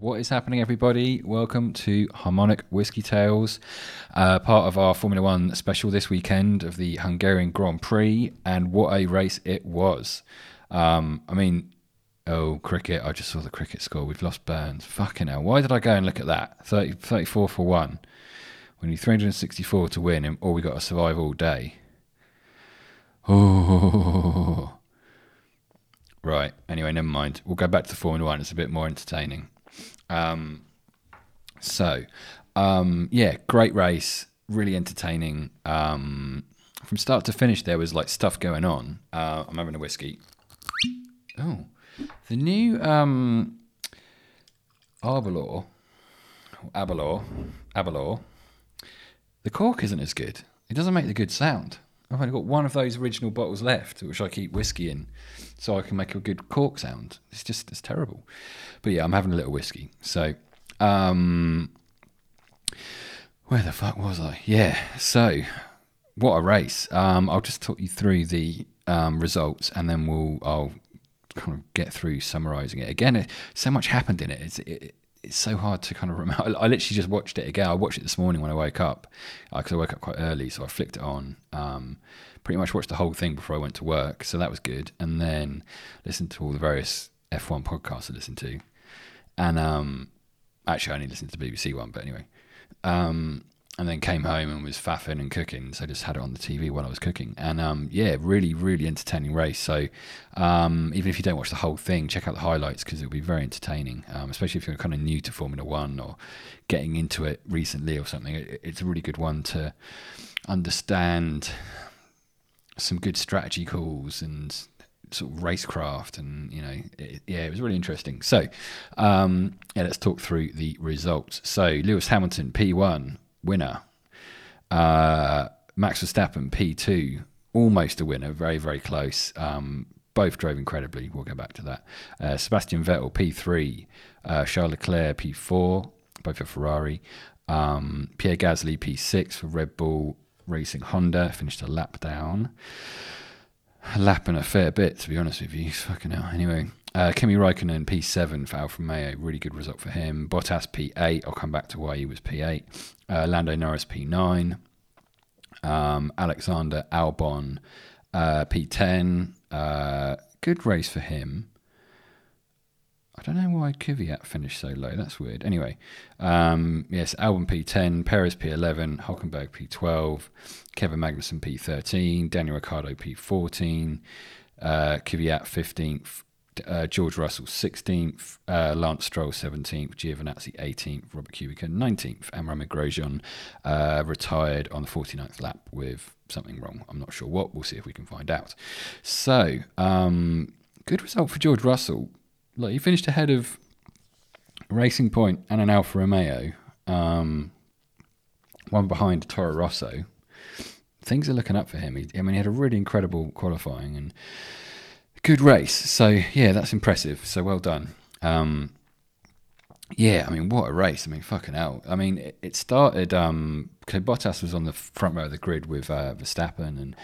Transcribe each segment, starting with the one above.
What is happening, everybody? Welcome to Harmonic Whiskey Tales, uh, part of our Formula One special this weekend of the Hungarian Grand Prix, and what a race it was. Um, I mean, oh, cricket, I just saw the cricket score. We've lost Burns. Fucking hell. Why did I go and look at that? 30, 34 for one. We need 364 to win, and all we got to survive all day. Oh. Right. Anyway, never mind. We'll go back to the Formula One. It's a bit more entertaining. Um, so, um, yeah, great race, really entertaining. Um, from start to finish, there was like stuff going on. Uh, I'm having a whiskey. Oh, the new um, Arbor Aberlour, Aberlour. The cork isn't as good. It doesn't make the good sound. I've only got one of those original bottles left, which I keep whiskey in, so I can make a good cork sound. It's just it's terrible. But yeah, I'm having a little whiskey. So, um, where the fuck was I? Yeah. So, what a race. Um, I'll just talk you through the um, results, and then we'll I'll kind of get through summarizing it. Again, it, so much happened in it. It's, it, it's so hard to kind of remember. I literally just watched it again. I watched it this morning when I woke up because uh, I woke up quite early, so I flicked it on. Um, pretty much watched the whole thing before I went to work, so that was good. And then listened to all the various F1 podcasts I listened to, and um, actually I only listened to the BBC one, but anyway. Um, and then came home and was faffing and cooking. So I just had it on the TV while I was cooking. And um, yeah, really, really entertaining race. So um, even if you don't watch the whole thing, check out the highlights because it'll be very entertaining, um, especially if you're kind of new to Formula One or getting into it recently or something. It, it's a really good one to understand some good strategy calls and sort of racecraft and you know it, yeah it was really interesting so um, yeah let's talk through the results so lewis hamilton p1 winner. Uh, Max Verstappen, P2, almost a winner, very, very close. Um, both drove incredibly. We'll go back to that. Uh, Sebastian Vettel, P3. Uh, Charles Leclerc, P4, both for Ferrari. Um, Pierre Gasly, P6 for Red Bull Racing Honda, finished a lap down. A lap and a fair bit, to be honest with you. Fucking hell. Anyway, uh, Kimi Raikkonen P7 for Alfa Romeo, really good result for him. Bottas P8, I'll come back to why he was P8. Uh, Lando Norris P9. Um, Alexander Albon uh, P10. Uh, good race for him. I don't know why Kvyat finished so low. That's weird. Anyway, um, yes, Albon P10, Perez P11, Hulkenberg P12, Kevin Magnussen P13, Daniel Ricciardo P14, uh, Kvyat 15th, uh, George Russell 16th, uh, Lance Stroll 17th, Giovinazzi 18th, Robert Kubica 19th, and Romain Grosjean uh, retired on the 49th lap with something wrong. I'm not sure what. We'll see if we can find out. So, um, good result for George Russell. Look, he finished ahead of Racing Point and an Alfa Romeo, um, one behind Toro Rosso. Things are looking up for him. He, I mean, he had a really incredible qualifying and good race. So yeah, that's impressive. So well done. Um, yeah, I mean, what a race! I mean, fucking hell. I mean, it, it started. Um, Bottas was on the front row of the grid with uh, Verstappen and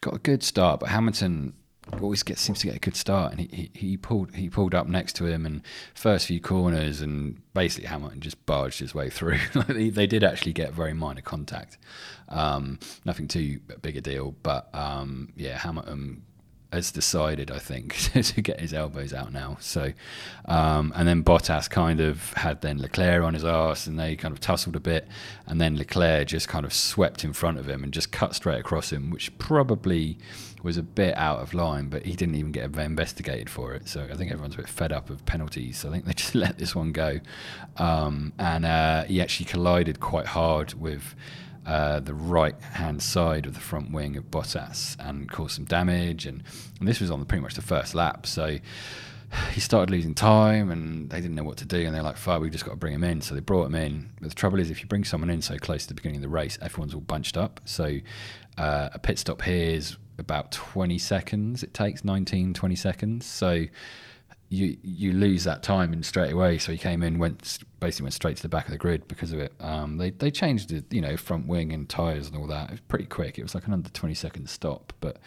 got a good start, but Hamilton always gets seems to get a good start, and he, he, he pulled he pulled up next to him and first few corners, and basically Hamilton just barged his way through. they, they, did actually get very minor contact, um, nothing too big a deal, but um, yeah, Hamilton has decided, I think, to get his elbows out now. So, um, and then Bottas kind of had then Leclerc on his ass, and they kind of tussled a bit, and then Leclerc just kind of swept in front of him and just cut straight across him, which probably was a bit out of line, but he didn't even get investigated for it. So I think everyone's a bit fed up of penalties. So I think they just let this one go, um, and uh, he actually collided quite hard with. Uh, the right hand side of the front wing of Bottas and caused some damage. And, and this was on the, pretty much the first lap. So he started losing time and they didn't know what to do. And they're like, fine, we just got to bring him in. So they brought him in. But the trouble is, if you bring someone in so close to the beginning of the race, everyone's all bunched up. So uh, a pit stop here is about 20 seconds. It takes 19, 20 seconds. So you you lose that time and straight away. So he came in, went basically went straight to the back of the grid because of it. Um, they they changed the you know front wing and tires and all that. It was pretty quick. It was like an under twenty second stop, but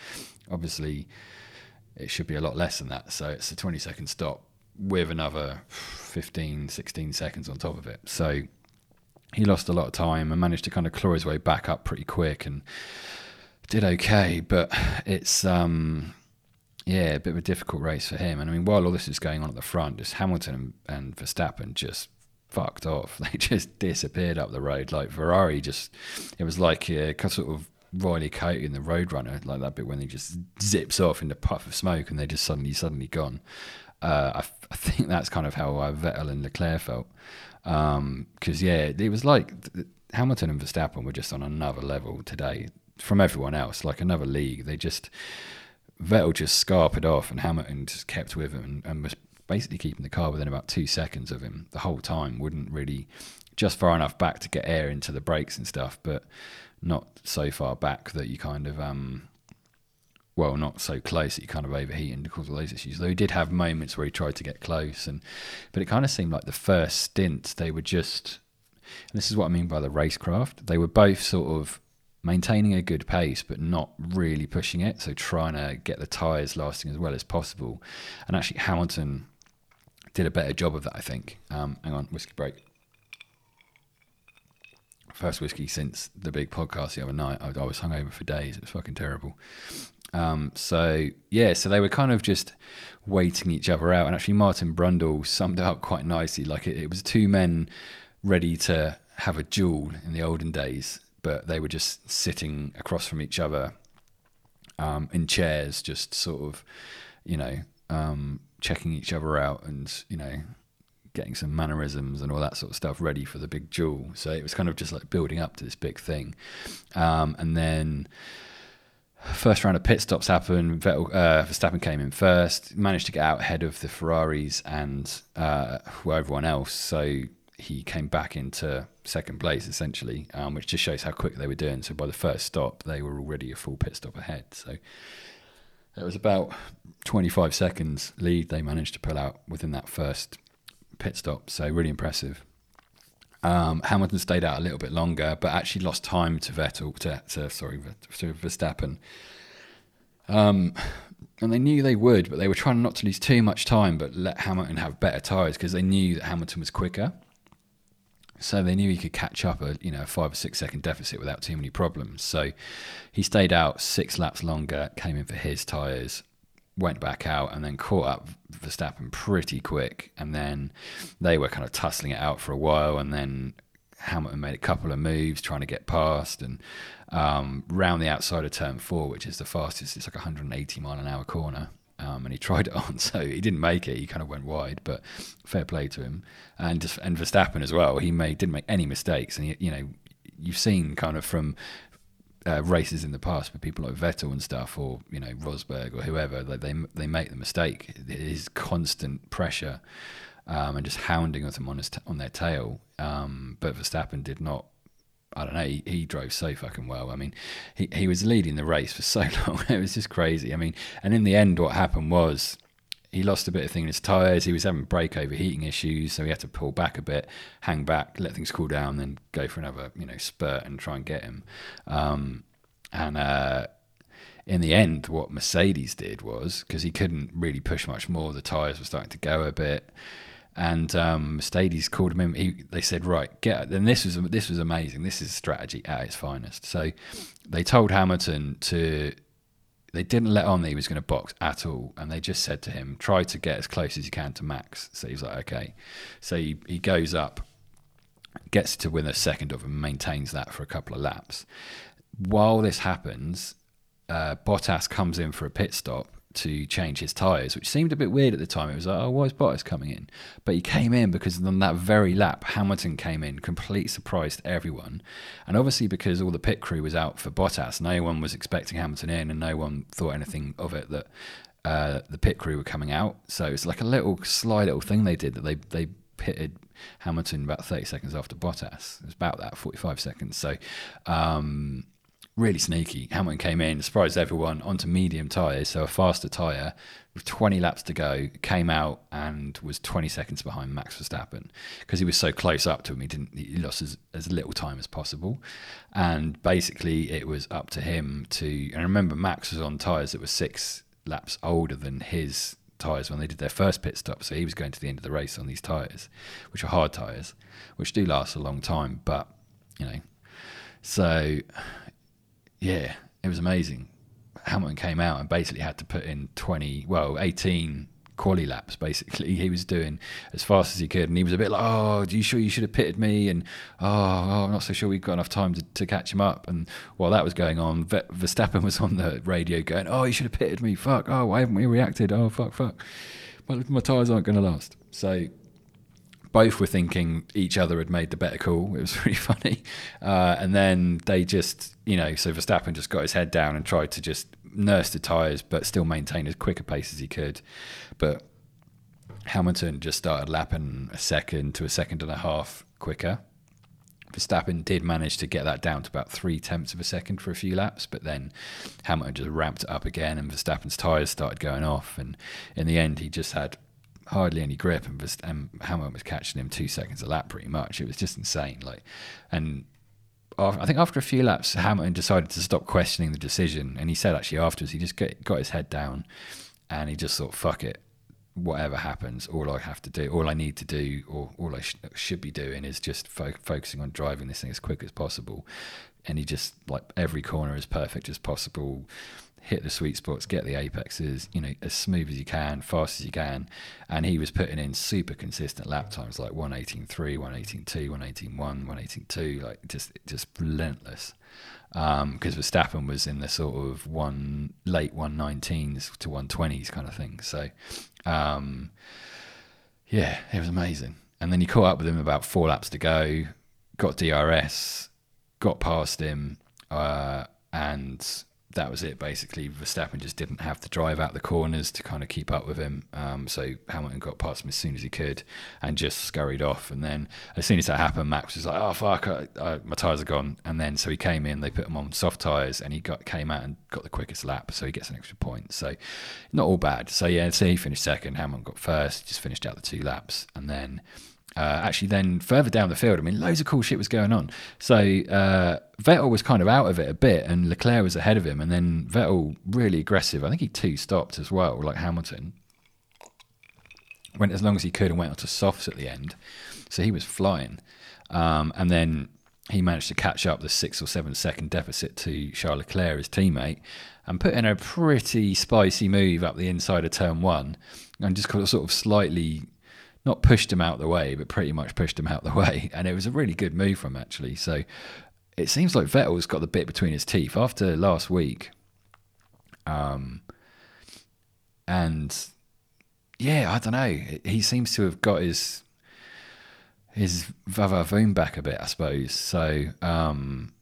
obviously it should be a lot less than that. So it's a twenty second stop with another 15, 16 seconds on top of it. So he lost a lot of time and managed to kind of claw his way back up pretty quick and did okay. But it's um, yeah, a bit of a difficult race for him. And I mean, while all this is going on at the front, just Hamilton and Verstappen just fucked off. They just disappeared up the road. Like Ferrari just, it was like a sort of Riley Coyote in the Roadrunner, like that bit when he just zips off in a puff of smoke and they're just suddenly, suddenly gone. Uh, I, I, think that's kind of how uh, Vettel and Leclerc felt. Because, um, yeah, it was like Hamilton and Verstappen were just on another level today from everyone else, like another league. They just, Vettel just scarpered off and Hamilton just kept with him and, and was basically keeping the car within about two seconds of him the whole time. Wouldn't really just far enough back to get air into the brakes and stuff, but not so far back that you kind of um, well, not so close that you kind of overheat and cause all those issues. Though he did have moments where he tried to get close, and but it kind of seemed like the first stint they were just. And this is what I mean by the racecraft. They were both sort of maintaining a good pace, but not really pushing it. So trying to get the tyres lasting as well as possible. And actually, Hamilton did a better job of that, I think. Um, hang on, whiskey break. First whiskey since the big podcast the other night. I, I was hungover for days. It was fucking terrible. Um, so yeah, so they were kind of just waiting each other out. And actually, Martin Brundle summed it up quite nicely. Like it, it was two men ready to have a duel in the olden days, but they were just sitting across from each other um, in chairs, just sort of, you know, um, checking each other out and you know getting some mannerisms and all that sort of stuff ready for the big duel. So it was kind of just like building up to this big thing, um, and then. First round of pit stops happened. Vettel, uh, Verstappen came in first, managed to get out ahead of the Ferraris and uh, everyone else. So he came back into second place essentially, um, which just shows how quick they were doing. So by the first stop, they were already a full pit stop ahead. So it was about 25 seconds lead they managed to pull out within that first pit stop. So really impressive. Um, Hamilton stayed out a little bit longer, but actually lost time to Vettel, to, to sorry, to Verstappen. Um, and they knew they would, but they were trying not to lose too much time, but let Hamilton have better tyres because they knew that Hamilton was quicker. So they knew he could catch up a you know five or six second deficit without too many problems. So he stayed out six laps longer, came in for his tyres, went back out, and then caught up Verstappen pretty quick. And then they were kind of tussling it out for a while, and then Hamilton made a couple of moves trying to get past and um, round the outside of turn four, which is the fastest. It's like a 180 mile an hour corner um, and he tried it on, so he didn't make it. He kind of went wide, but fair play to him. And and Verstappen as well. He made didn't make any mistakes, and he, you know you've seen kind of from uh, races in the past with people like Vettel and stuff, or you know Rosberg or whoever, they they make the mistake. His constant pressure um, and just hounding them on his t- on their tail. Um, but Verstappen did not I don't know. He, he, drove so fucking well. I mean, he, he was leading the race for so long. it was just crazy. I mean, and in the end, what happened was he lost a bit of thing in his tyres. He was having brake overheating issues, so he had to pull back a bit, hang back, let things cool down, then go for another you know spurt and try and get him. Um, and uh, in the end, what Mercedes did was because he couldn't really push much more. The tyres were starting to go a bit and um, Mercedes called him in. He, they said, "Right, get." And this was this was amazing. This is strategy at its finest. So they told Hamilton to. They didn't let on that he was going to box at all, and they just said to him, "Try to get as close as you can to Max." So he's like, "Okay." So he, he goes up, gets to win a second of him, maintains that for a couple of laps. While this happens, uh, Bottas comes in for a pit stop to change his tyres, which seemed a bit weird at the time. It was like, oh, why is Bottas coming in? But he came in because on that very lap, Hamilton came in, complete surprise to everyone. And obviously, because all the pit crew was out for Bottas, no one was expecting Hamilton in, and no one thought anything of it that uh, the pit crew were coming out. So it's like a little sly little thing they did that they they pitted Hamilton about 30 seconds after Bottas. It was about that, 45 seconds. So. Um, really sneaky. Hamilton came in, surprised everyone onto medium tyres, so a faster tyre with 20 laps to go, came out and was 20 seconds behind Max Verstappen because he was so close up to him. He didn't. He lost as, as little time as possible, and basically it was up to him to. And I remember, Max was on tyres that were six laps older than his tyres when they did their first pit stop. So he was going to the end of the race on these tyres, which are hard tyres, which do last a long time. But, you know, so yeah, it was amazing. Hamilton came out and basically had to put in 20, well, 18 quali laps basically. He was doing as fast as he could and he was a bit like oh are you sure you should have pitted me? And oh, oh I'm not so sure we've got enough time to, to catch him up. And while that was going on Verstappen was on the radio going oh you should have pitted me. Fuck. Oh why haven't we reacted? Oh fuck fuck. Well, my tyres aren't going to last. So both were thinking each other had made the better call. It was really funny. Uh, and then they just, you know, so Verstappen just got his head down and tried to just nurse the tyres, but still maintain as quick a pace as he could. But Hamilton just started lapping a second to a second and a half quicker. Verstappen did manage to get that down to about three tenths of a second for a few laps, but then Hamilton just ramped it up again, and Verstappen's tyres started going off. And in the end, he just had hardly any grip, and, and Hamilton was catching him two seconds a lap pretty much. It was just insane. Like, and I think after a few laps, Hamilton decided to stop questioning the decision, and he said actually afterwards he just get, got his head down, and he just thought, "Fuck it, whatever happens, all I have to do, all I need to do, or all I sh- should be doing is just fo- focusing on driving this thing as quick as possible." And he just like every corner as perfect as possible, hit the sweet spots, get the apexes, you know, as smooth as you can, fast as you can. And he was putting in super consistent lap times like 118.3, 118.2, 118.1, 118.2, like just just relentless. Because um, Verstappen was in the sort of one late 119s to 120s kind of thing. So, um, yeah, it was amazing. And then he caught up with him about four laps to go, got DRS, got past him, uh, and that was it basically. Verstappen just didn't have to drive out the corners to kind of keep up with him. Um, so Hamilton got past him as soon as he could and just scurried off. And then as soon as that happened, Max was like, "Oh fuck, I, I, my tires are gone." And then so he came in, they put him on soft tires, and he got came out and got the quickest lap, so he gets an extra point. So not all bad. So yeah, so he finished second. Hamilton got first, just finished out the two laps, and then uh, actually, then further down the field, I mean, loads of cool shit was going on. So uh, Vettel was kind of out of it a bit, and Leclerc was ahead of him, and then Vettel really aggressive. I think he two stopped as well, like Hamilton. Went as long as he could and went onto softs at the end, so he was flying. Um, and then he managed to catch up the six or seven second deficit to Charles Leclerc, his teammate, and put in a pretty spicy move up the inside of turn one, and just sort of slightly not pushed him out the way, but pretty much pushed him out the way. And it was a really good move from him, actually. So it seems like Vettel's got the bit between his teeth after last week. Um, and yeah, I don't know. He seems to have got his his vavavoom back a bit, I suppose. So um,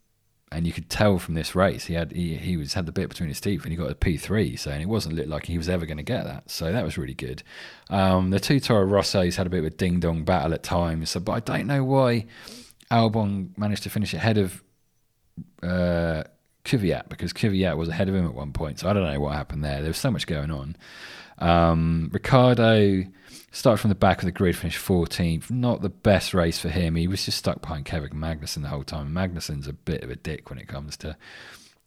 and you could tell from this race he had he, he was had the bit between his teeth and he got a P3 so and it wasn't like he was ever going to get that so that was really good. Um, the two Toro Rossos had a bit of a ding dong battle at times so but I don't know why Albon managed to finish ahead of uh, Kvyat because Kvyat was ahead of him at one point so I don't know what happened there there was so much going on. Um, Ricciardo Started from the back of the grid, finished 14th. Not the best race for him. He was just stuck behind Kevin Magnussen the whole time. Magnussen's a bit of a dick when it comes to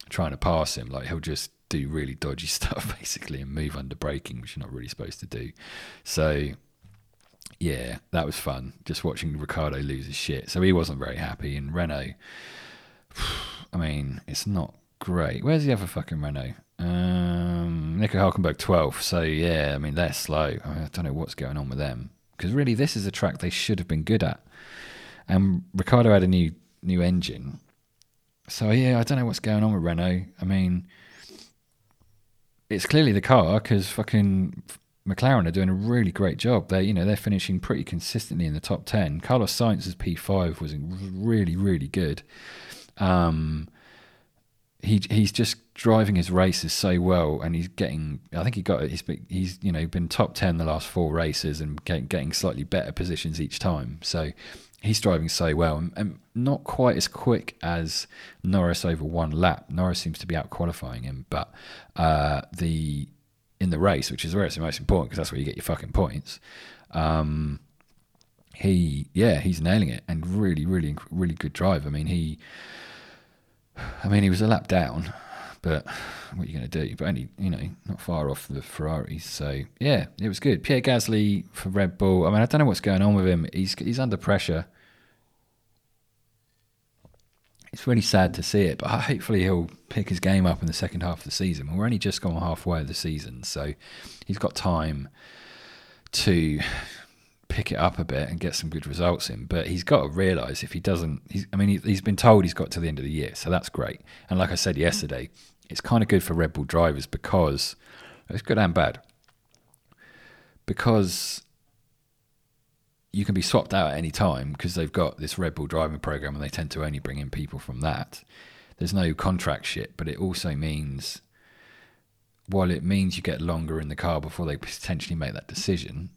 trying to pass him. Like he'll just do really dodgy stuff basically and move under braking, which you're not really supposed to do. So yeah, that was fun. Just watching Ricciardo lose his shit. So he wasn't very happy. And Renault, I mean, it's not great. Where's the other fucking Renault? Uh, Nico Hulkenberg 12th. So, yeah, I mean, they're slow. I, mean, I don't know what's going on with them. Because really, this is a track they should have been good at. And Ricciardo had a new new engine. So, yeah, I don't know what's going on with Renault. I mean, it's clearly the car because fucking McLaren are doing a really great job. They, you know, they're finishing pretty consistently in the top ten. Carlos Sainz's P5 was really, really good. Um, he he's just driving his races so well, and he's getting. I think he got he's he's you know been top ten the last four races and getting, getting slightly better positions each time. So he's driving so well and, and, not quite as quick as Norris over one lap. Norris seems to be out qualifying him, but uh, the in the race, which is where it's the most important because that's where you get your fucking points. Um, he yeah he's nailing it and really really really good drive. I mean he I mean, he was a lap down, but what are you going to do? But only, you know, not far off the Ferraris. So, yeah, it was good. Pierre Gasly for Red Bull. I mean, I don't know what's going on with him. He's, he's under pressure. It's really sad to see it, but hopefully he'll pick his game up in the second half of the season. We're only just gone halfway of the season, so he's got time to pick it up a bit and get some good results in. But he's got to realise if he doesn't, I mean, he, he's been told he's got to the end of the year, so that's great. And like I said yesterday, it's kind of good for Red Bull drivers because it's good and bad. Because you can be swapped out at any time because they've got this Red Bull driving program and they tend to only bring in people from that. There's no contract shit, but it also means while it means you get longer in the car before they potentially make that decision,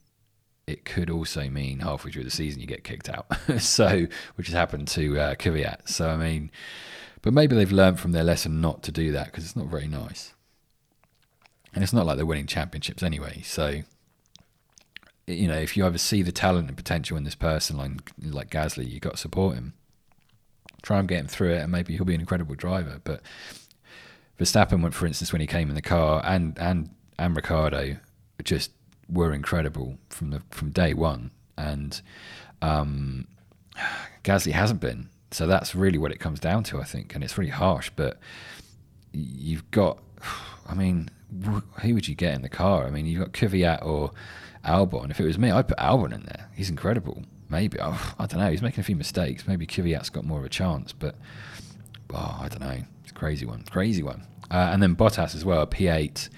it could also mean halfway through the season you get kicked out. so, which has happened to uh, Kvyat. So, I mean, but maybe they've learned from their lesson not to do that because it's not very nice. And it's not like they're winning championships anyway. So, you know, if you ever see the talent and potential in this person like like Gasly, you got to support him. Try and get him through it, and maybe he'll be an incredible driver. But Verstappen went, for instance, when he came in the car, and and and Ricciardo just were incredible from the from day one, and um, Gasly hasn't been. So that's really what it comes down to, I think, and it's really harsh. But you've got, I mean, who would you get in the car? I mean, you've got Kvyat or Albon. If it was me, I'd put Albon in there. He's incredible. Maybe oh, I don't know. He's making a few mistakes. Maybe Kvyat's got more of a chance, but oh, I don't know. It's a crazy one, crazy one. Uh, and then Bottas as well, P8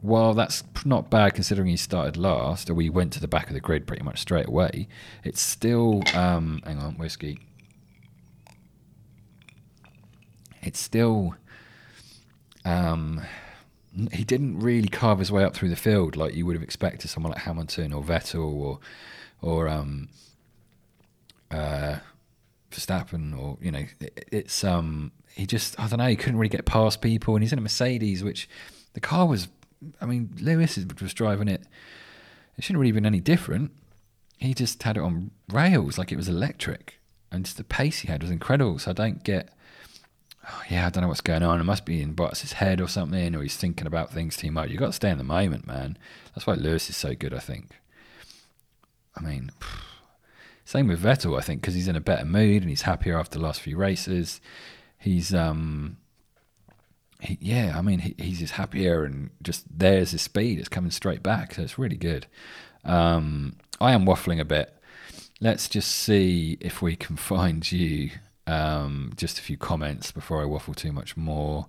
while that's not bad considering he started last, or we went to the back of the grid pretty much straight away, it's still. Um, hang on, whiskey. It's still. Um, he didn't really carve his way up through the field like you would have expected someone like Hamilton or Vettel or or um, uh, Verstappen or you know it, it's um he just I don't know he couldn't really get past people and he's in a Mercedes which the car was I mean, Lewis was driving it. It shouldn't really been any different. He just had it on rails like it was electric, and just the pace he had was incredible. So I don't get. Oh, yeah, I don't know what's going on. It must be in Bottas' head or something, or he's thinking about things too much. You've got to stay in the moment, man. That's why Lewis is so good, I think. I mean, same with Vettel, I think, because he's in a better mood and he's happier after the last few races. He's um, he, yeah, I mean, he, he's just happier and just there's his speed. It's coming straight back. So it's really good. Um, I am waffling a bit. Let's just see if we can find you um, just a few comments before I waffle too much more.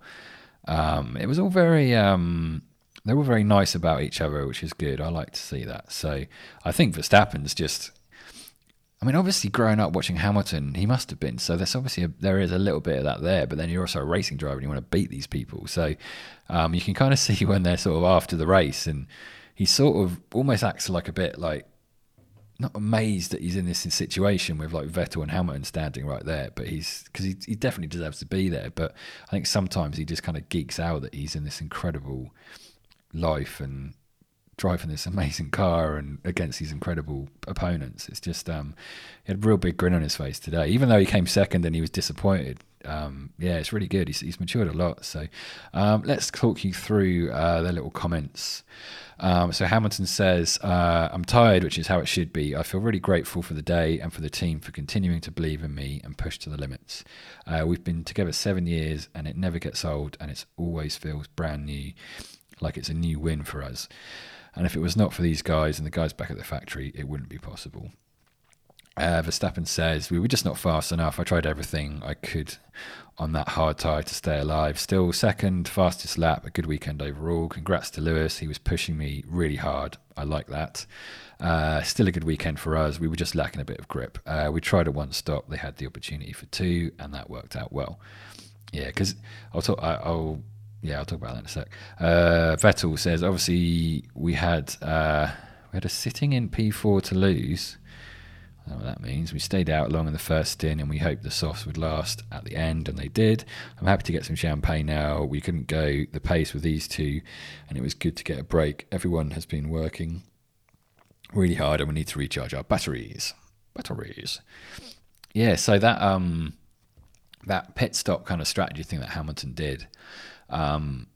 Um, it was all very, um, they were very nice about each other, which is good. I like to see that. So I think Verstappen's just I mean, obviously, growing up watching Hamilton, he must have been. So there's obviously a, there is a little bit of that there. But then you're also a racing driver and you want to beat these people. So um, you can kind of see when they're sort of after the race, and he sort of almost acts like a bit like not amazed that he's in this situation with like Vettel and Hamilton standing right there, but he's because he, he definitely deserves to be there. But I think sometimes he just kind of geeks out that he's in this incredible life and driving this amazing car and against these incredible opponents. It's just um, he had a real big grin on his face today, even though he came second and he was disappointed. Um, yeah, it's really good. He's, he's matured a lot. So um, let's talk you through uh, their little comments. Um, so Hamilton says, uh, I'm tired, which is how it should be. I feel really grateful for the day and for the team for continuing to believe in me and push to the limits. Uh, we've been together seven years and it never gets old and it always feels brand new, like it's a new win for us. And if it was not for these guys and the guys back at the factory, it wouldn't be possible. Uh, Verstappen says, We were just not fast enough. I tried everything I could on that hard tyre to stay alive. Still second, fastest lap, a good weekend overall. Congrats to Lewis. He was pushing me really hard. I like that. Uh, still a good weekend for us. We were just lacking a bit of grip. Uh, we tried at one stop. They had the opportunity for two, and that worked out well. Yeah, because I'll talk. I, I'll yeah, I'll talk about that in a sec. Uh, Vettel says, obviously we had uh, we had a sitting in P4 to lose. I don't know what that means. We stayed out long in the first stint and we hoped the softs would last at the end, and they did. I'm happy to get some champagne now. We couldn't go the pace with these two, and it was good to get a break. Everyone has been working really hard, and we need to recharge our batteries. Batteries. Yeah, so that um that pit stop kind of strategy thing that Hamilton did Um,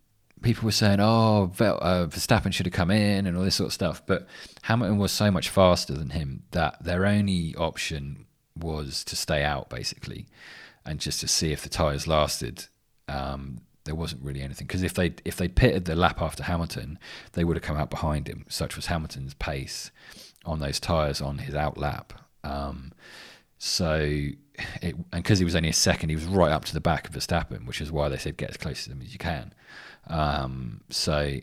people were saying, "Oh, uh, Verstappen should have come in" and all this sort of stuff. But Hamilton was so much faster than him that their only option was to stay out, basically, and just to see if the tyres lasted. Um, there wasn't really anything because if they if they pitted the lap after Hamilton, they would have come out behind him. Such was Hamilton's pace on those tyres on his out lap. Um, so, it, and because he was only a second, he was right up to the back of Verstappen, which is why they said get as close to them as you can. Um, so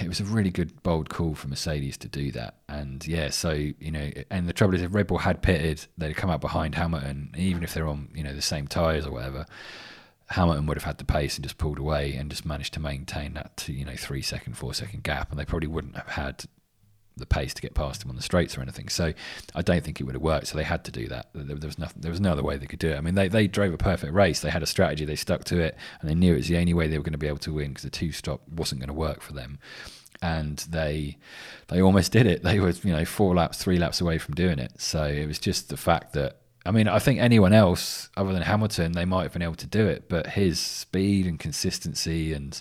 it was a really good bold call for Mercedes to do that. And yeah, so you know, and the trouble is, if Red Bull had pitted, they'd come out behind Hamilton, even if they're on you know the same tyres or whatever. Hamilton would have had the pace and just pulled away and just managed to maintain that to you know three second, four second gap, and they probably wouldn't have had the pace to get past him on the straights or anything. So I don't think it would have worked. So they had to do that. There, was nothing. There was no other way they could do it. I mean, they they drove a perfect race. They had a strategy. They stuck to it, and they knew it was the only way they were going to be able to win because the two stop wasn't going to work for them. And they they almost did it. They were you know four laps, three laps away from doing it. So it was just the fact that. I mean, I think anyone else other than Hamilton, they might have been able to do it, but his speed and consistency and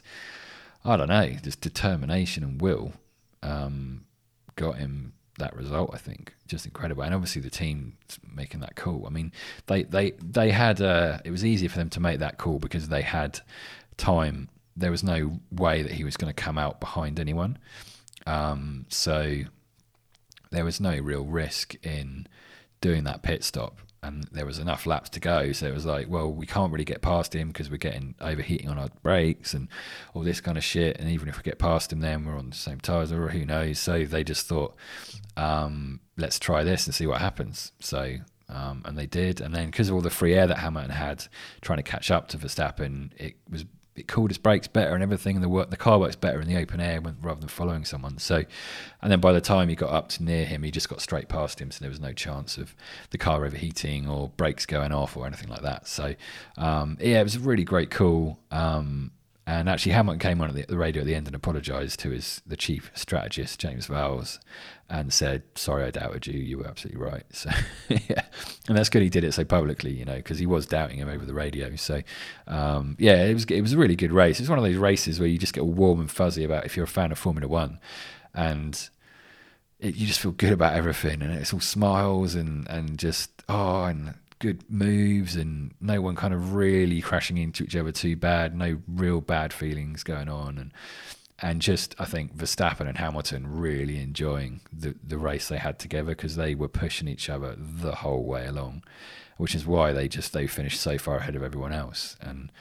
I don't know, just determination and will um, got him that result. I think just incredible, and obviously the team making that call. I mean, they they they had uh, it was easier for them to make that call because they had time. There was no way that he was going to come out behind anyone, um, so there was no real risk in doing that pit stop and there was enough laps to go. So it was like, well, we can't really get past him because we're getting overheating on our brakes and all this kind of shit. And even if we get past him, then we're on the same tyres or who knows. So they just thought, um, let's try this and see what happens. So, um, and they did. And then because of all the free air that Hamilton had trying to catch up to Verstappen, it was it cooled its brakes better and everything. And the work, the car works better in the open air rather than following someone. So, and then by the time he got up to near him, he just got straight past him. So there was no chance of the car overheating or brakes going off or anything like that. So, um, yeah, it was a really great call. Um, and actually, Hamilton came on at the, radio at the end and apologised to his the chief strategist James Vowles, and said, "Sorry, I doubted you. You were absolutely right." So, yeah, and that's good. He did it so publicly, you know, because he was doubting him over the radio. So, um, yeah, it was it was a really good race. It's one of those races where you just get warm and fuzzy about if you're a fan of Formula One, and it, you just feel good about everything, and it's all smiles and and just oh and good moves and no one kind of really crashing into each other too bad, no real bad feelings going on. And and just I think Verstappen and Hamilton really enjoying the the race they had together because they were pushing each other the whole way along, which is why they just they finished so far ahead of everyone else. And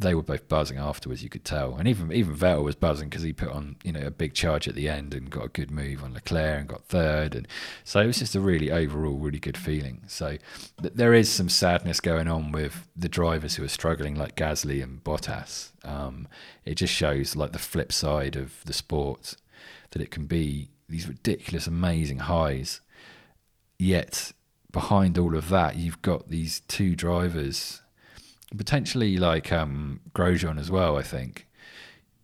they were both buzzing afterwards. You could tell, and even even Vettel was buzzing because he put on you know a big charge at the end and got a good move on Leclerc and got third, and so it was just a really overall really good feeling. So th- there is some sadness going on with the drivers who are struggling, like Gasly and Bottas. Um, it just shows like the flip side of the sport that it can be these ridiculous, amazing highs, yet behind all of that, you've got these two drivers potentially like um, Grosjean as well. I think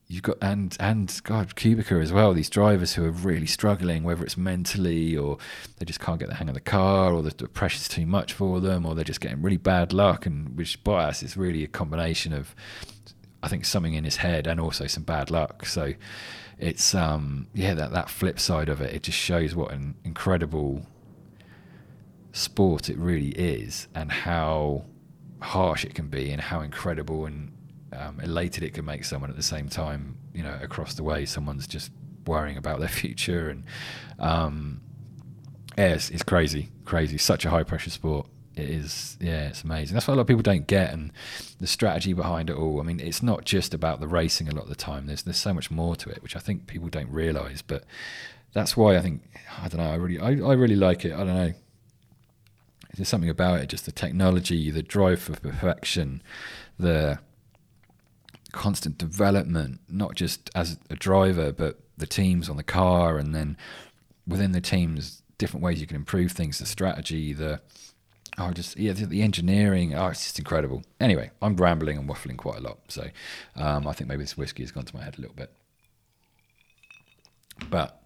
you've got and and God Kubica as well. These drivers who are really struggling, whether it's mentally or they just can't get the hang of the car, or the, the pressure's too much for them, or they're just getting really bad luck. And which Bottas is really a combination of, I think, something in his head and also some bad luck. So it's um yeah that that flip side of it. It just shows what an incredible sport it really is and how harsh it can be and how incredible and um, elated it can make someone at the same time. You know, across the way, someone's just worrying about their future, and um, yeah, it's, it's, crazy, crazy. Such a high pressure sport. It is, yeah, it's amazing. That's what a lot of people don't get, and the strategy behind it all. I mean, it's not just about the racing. A lot of the time, there's there's so much more to it, which I think people don't realise. But that's why I think I don't know. I really, I, I really like it. I don't know there's something about it, just the technology, the drive for perfection, the constant development, not just as a driver, but the teams on the car, and then within the teams, different ways you can improve things, the strategy, the oh, just yeah, the, engineering. Oh, it's just incredible. Anyway, I'm rambling and waffling quite a lot, so um, I think maybe this whiskey has gone to my head a little bit, but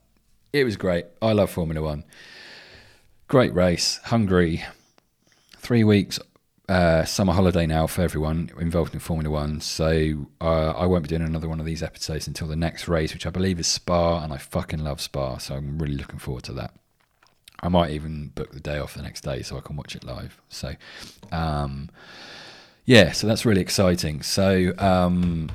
it was great. I love Formula One. Great race, Hungary, three weeks uh, summer holiday now for everyone involved in Formula One. So uh, I won't be doing another one of these episodes until the next race, which I believe is Spa, and I fucking love Spa. So I'm really looking forward to that. I might even book the day off the next day so I can watch it live. So, um, yeah, so that's really exciting. So, um,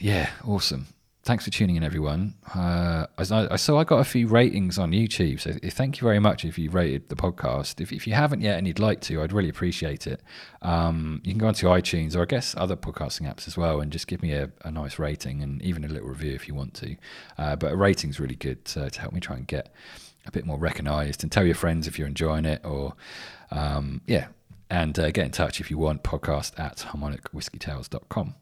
yeah, awesome thanks for tuning in, everyone. Uh, I, I, saw I got a few ratings on YouTube, so thank you very much if you rated the podcast. If, if you haven't yet and you'd like to, I'd really appreciate it. Um, you can go onto iTunes or I guess other podcasting apps as well and just give me a, a nice rating and even a little review if you want to. Uh, but a rating's really good to, to help me try and get a bit more recognised and tell your friends if you're enjoying it or um, yeah. And uh, get in touch if you want, podcast at harmonicwhiskeytales.com.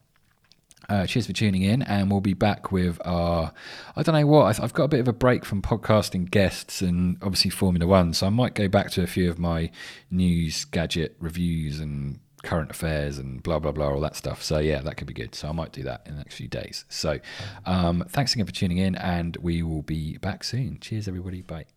Uh, cheers for tuning in, and we'll be back with our. I don't know what I've got a bit of a break from podcasting guests and obviously Formula One, so I might go back to a few of my news, gadget reviews, and current affairs and blah blah blah all that stuff. So yeah, that could be good. So I might do that in the next few days. So um, thanks again for tuning in, and we will be back soon. Cheers, everybody. Bye.